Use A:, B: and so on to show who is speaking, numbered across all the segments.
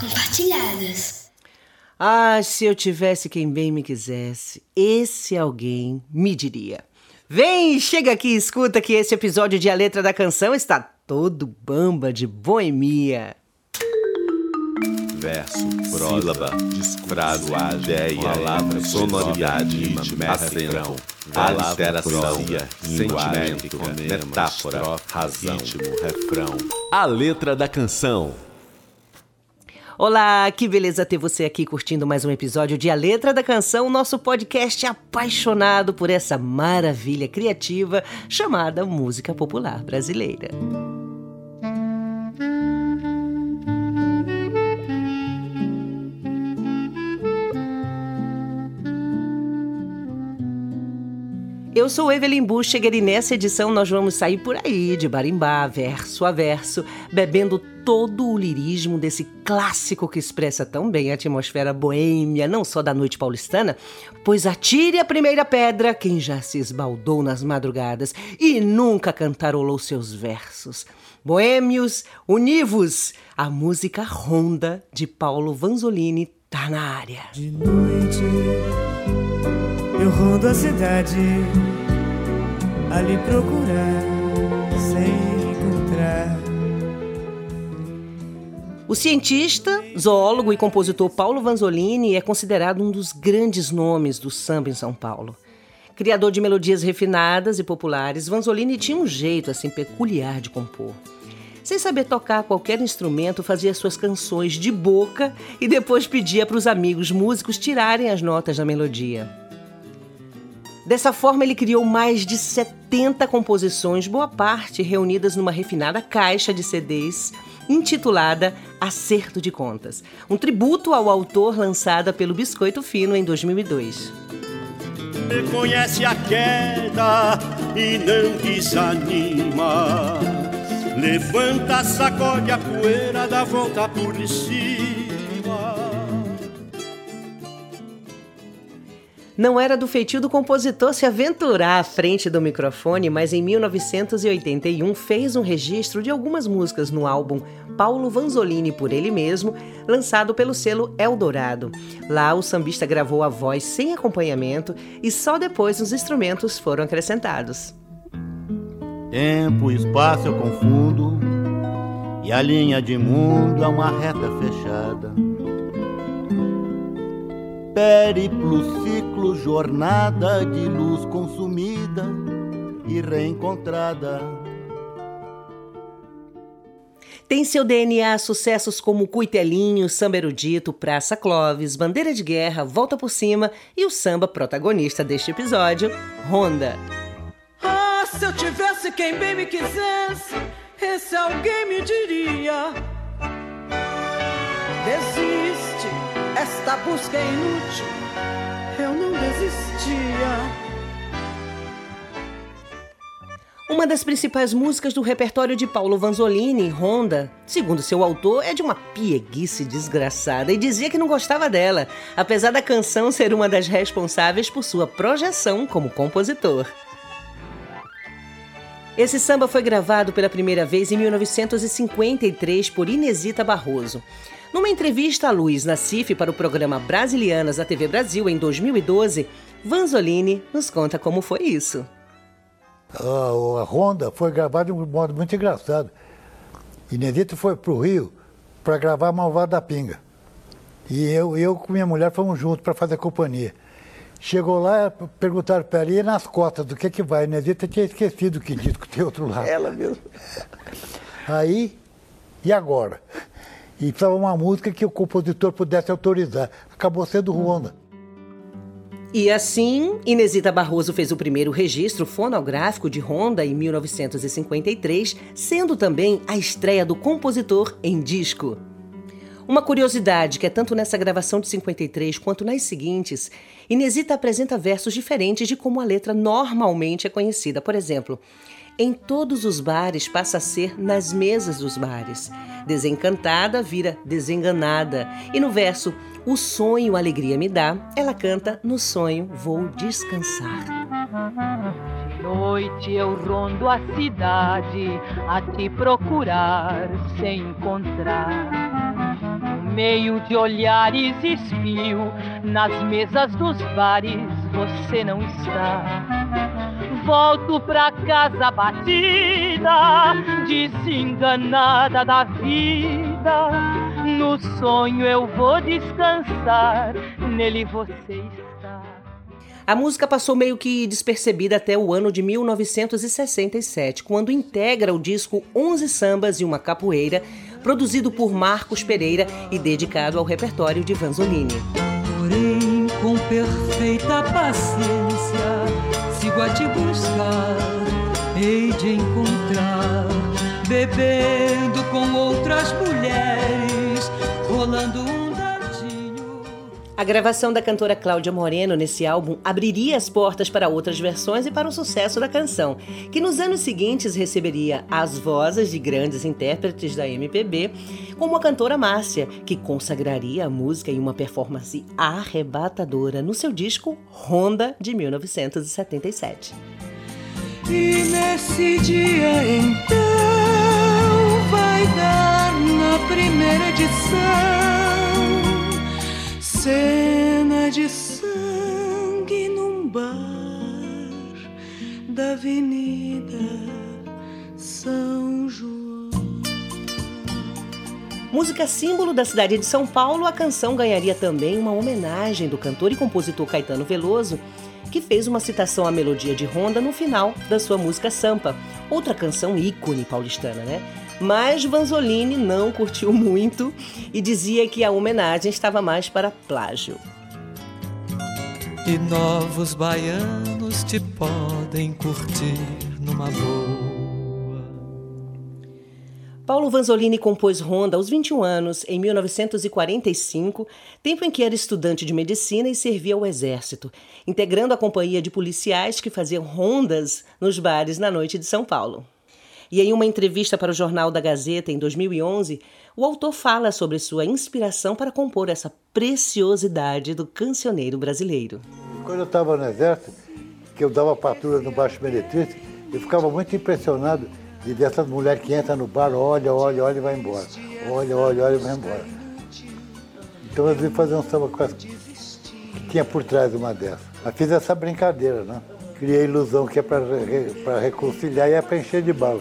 A: compartilhadas.
B: Ah, se eu tivesse quem bem me quisesse, esse alguém me diria. Vem, chega aqui e escuta que esse episódio de A Letra da Canção está todo bamba de boemia.
C: Verso, sílaba, frase, ideia, palavra, sonoridade, ritmo, acento, aliteração, sentimento, metáfora, razão, ritmo, refrão. A Letra da Canção.
B: Olá, que beleza ter você aqui curtindo mais um episódio de A Letra da Canção, nosso podcast apaixonado por essa maravilha criativa chamada música popular brasileira. Eu sou Evelyn Bucheger e nessa edição nós vamos sair por aí, de barimbá, verso a verso, bebendo todo o lirismo desse clássico que expressa tão bem a atmosfera boêmia, não só da noite paulistana, pois atire a primeira pedra quem já se esbaldou nas madrugadas e nunca cantarolou seus versos. Boêmios, univos! A música Ronda de Paulo Vanzolini tá na área.
D: De noite eu rondo a cidade ali procurar
B: O cientista, zoólogo e compositor Paulo Vanzolini é considerado um dos grandes nomes do samba em São Paulo. Criador de melodias refinadas e populares, Vanzolini tinha um jeito assim peculiar de compor. Sem saber tocar qualquer instrumento, fazia suas canções de boca e depois pedia para os amigos músicos tirarem as notas da melodia. Dessa forma, ele criou mais de 70 composições, boa parte reunidas numa refinada caixa de CDs intitulada Acerto de Contas, um tributo ao autor lançada pelo Biscoito Fino em 2002.
E: Reconhece a queda e não desanima. Levanta, sacode a poeira, dá volta por cima.
B: Não era do feitio do compositor se aventurar à frente do microfone, mas em 1981 fez um registro de algumas músicas no álbum Paulo Vanzolini por ele mesmo, lançado pelo selo Eldorado. Lá o sambista gravou a voz sem acompanhamento e só depois os instrumentos foram acrescentados.
F: Tempo e espaço eu confundo, e a linha de mundo é uma reta fechada. Périplo, ciclo, jornada de luz consumida e reencontrada.
B: Tem seu DNA sucessos como Cuitelinho, Samba Erudito, Praça Clóvis, Bandeira de Guerra, Volta por Cima e o samba protagonista deste episódio, Honda.
D: Ah, se eu tivesse quem bem me quisesse, esse alguém me diria: Desiste, esta busca é inútil, eu não desistia.
B: Uma das principais músicas do repertório de Paulo Vanzolini, Honda, segundo seu autor, é de uma pieguice desgraçada e dizia que não gostava dela, apesar da canção ser uma das responsáveis por sua projeção como compositor. Esse samba foi gravado pela primeira vez em 1953 por Inesita Barroso. Numa entrevista a Luiz Nassif para o programa Brasilianas da TV Brasil em 2012, Vanzolini nos conta como foi isso.
G: A, a Honda foi gravada de um modo muito engraçado. Inesita foi para o Rio para gravar Malvada da Pinga. E eu, eu com minha mulher fomos juntos para fazer companhia. Chegou lá, perguntaram para ela, e nas costas, do que que vai? Inesita tinha esquecido que disco tem outro lado.
B: Ela mesmo.
G: Aí, e agora? E precisava uma música que o compositor pudesse autorizar. Acabou sendo Honda.
B: E assim, Inesita Barroso fez o primeiro registro fonográfico de Honda em 1953, sendo também a estreia do compositor em disco. Uma curiosidade que é tanto nessa gravação de 53 quanto nas seguintes, Inesita apresenta versos diferentes de como a letra normalmente é conhecida. Por exemplo, em todos os bares passa a ser nas mesas dos bares. Desencantada vira desenganada. E no verso O sonho alegria me dá, ela canta No sonho vou descansar.
H: De noite eu rondo a cidade a te procurar sem encontrar. No meio de olhares espio, nas mesas dos bares você não está. Volto pra casa batida, desenganada da vida. No sonho eu vou descansar, nele você está.
B: A música passou meio que despercebida até o ano de 1967, quando integra o disco 11 Sambas e uma Capoeira, produzido por Marcos Pereira e dedicado ao repertório de Vanzolini.
A: Perfeita paciência, sigo a te buscar, hei de encontrar, bebendo com outras mulheres, rolando um
B: a gravação da cantora Cláudia Moreno nesse álbum abriria as portas para outras versões e para o sucesso da canção, que nos anos seguintes receberia as vozes de grandes intérpretes da MPB, como a cantora Márcia, que consagraria a música em uma performance arrebatadora no seu disco Honda de 1977.
A: E nesse dia então vai dar na primeira edição de sangue num bar da Avenida São João.
B: Música símbolo da cidade de São Paulo, a canção ganharia também uma homenagem do cantor e compositor Caetano Veloso, que fez uma citação à melodia de Ronda no final da sua música Sampa, outra canção ícone paulistana, né? Mas Vanzolini não curtiu muito e dizia que a homenagem estava mais para plágio.
A: E novos baianos te podem curtir numa boa.
B: Paulo Vanzolini compôs Ronda aos 21 anos, em 1945, tempo em que era estudante de medicina e servia ao exército, integrando a companhia de policiais que faziam rondas nos bares na noite de São Paulo. E em uma entrevista para o Jornal da Gazeta em 2011, o autor fala sobre sua inspiração para compor essa preciosidade do cancioneiro brasileiro.
G: Quando eu estava no exército, que eu dava patrulha no Baixo Meretriz, eu ficava muito impressionado de ver essas mulheres que entram no bar, olha, olha, olha e vai embora. Olha, olha, olha e vai embora. Então eu vim fazer um samba com as... que tinha por trás uma dessas. Mas fiz essa brincadeira, né? Criei a ilusão que é para reconciliar e é para encher de bala.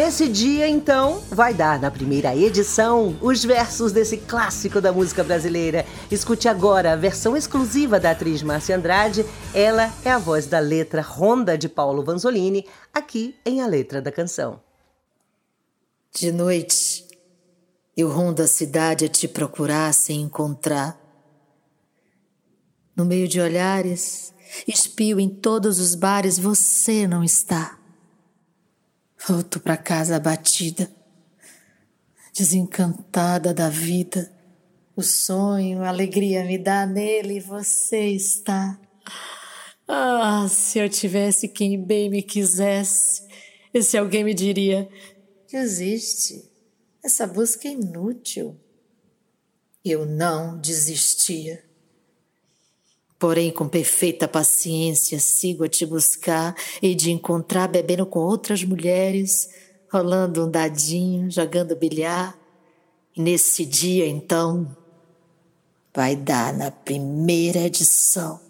B: Nesse dia, então, vai dar na primeira edição os versos desse clássico da música brasileira. Escute agora a versão exclusiva da atriz Márcia Andrade. Ela é a voz da letra Ronda de Paulo Vanzolini, aqui em A Letra da Canção.
I: De noite, eu rondo a cidade a te procurar sem encontrar. No meio de olhares, espio em todos os bares, você não está. Volto para casa abatida, desencantada da vida. O sonho, a alegria me dá nele e você está. Ah, se eu tivesse quem bem me quisesse, esse alguém me diria: desiste, essa busca é inútil. Eu não desistia. Porém, com perfeita paciência, sigo a te buscar e de encontrar bebendo com outras mulheres, rolando um dadinho, jogando bilhar. E nesse dia, então, vai dar na primeira edição.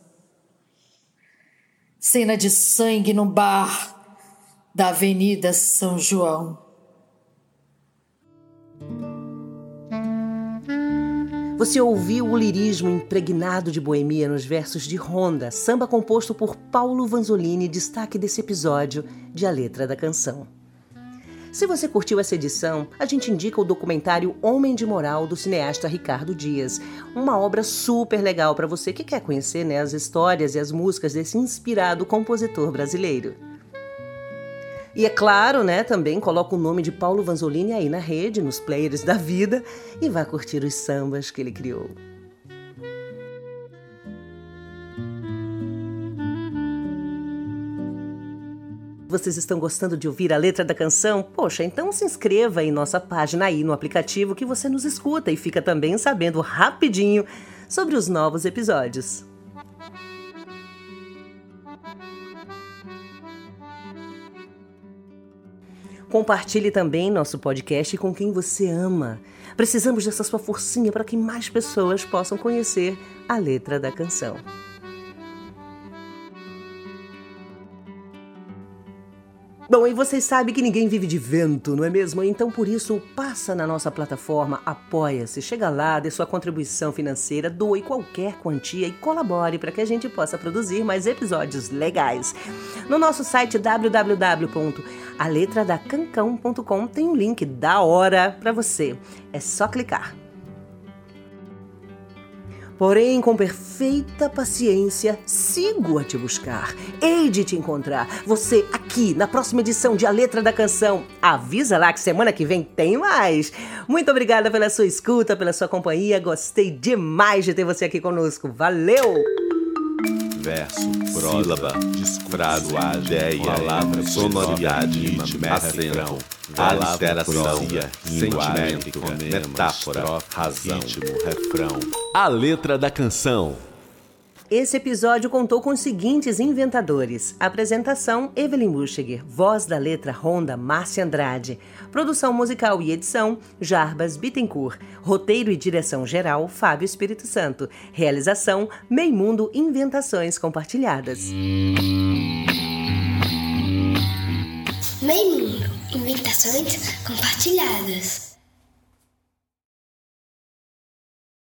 I: Cena de sangue no bar da Avenida São João.
B: Você ouviu o lirismo impregnado de boemia nos versos de Ronda, samba composto por Paulo Vanzolini, destaque desse episódio de A Letra da Canção. Se você curtiu essa edição, a gente indica o documentário Homem de Moral do cineasta Ricardo Dias, uma obra super legal para você que quer conhecer né, as histórias e as músicas desse inspirado compositor brasileiro. E é claro, né, também coloca o nome de Paulo Vanzolini aí na rede, nos players da vida, e vai curtir os sambas que ele criou. Vocês estão gostando de ouvir a letra da canção? Poxa, então se inscreva em nossa página aí no aplicativo que você nos escuta e fica também sabendo rapidinho sobre os novos episódios. Compartilhe também nosso podcast com quem você ama. Precisamos dessa sua forcinha para que mais pessoas possam conhecer a letra da canção. Bom, e vocês sabem que ninguém vive de vento, não é mesmo? Então, por isso, passa na nossa plataforma, apoia-se, chega lá, dê sua contribuição financeira, doe qualquer quantia e colabore para que a gente possa produzir mais episódios legais. No nosso site www.aletradacancão.com tem um link da hora para você. É só clicar. Porém, com perfeita paciência, sigo a te buscar. Hei de te encontrar. Você aqui na próxima edição de A Letra da Canção. Avisa lá que semana que vem tem mais. Muito obrigada pela sua escuta, pela sua companhia. Gostei demais de ter você aqui conosco. Valeu!
C: Verso, sílaba, frase, ideia, palavra, sonoridade, ritmo, refrão, aliteração, sentimento, metáfora, razão, ritmo, refrão. A letra da canção.
B: Esse episódio contou com os seguintes inventadores. Apresentação: Evelyn Buchiger. Voz da letra Ronda, Márcia Andrade. Produção musical e edição: Jarbas Bittencourt. Roteiro e direção geral: Fábio Espírito Santo. Realização: Meimundo Inventações Compartilhadas.
J: Meimundo Inventações Compartilhadas.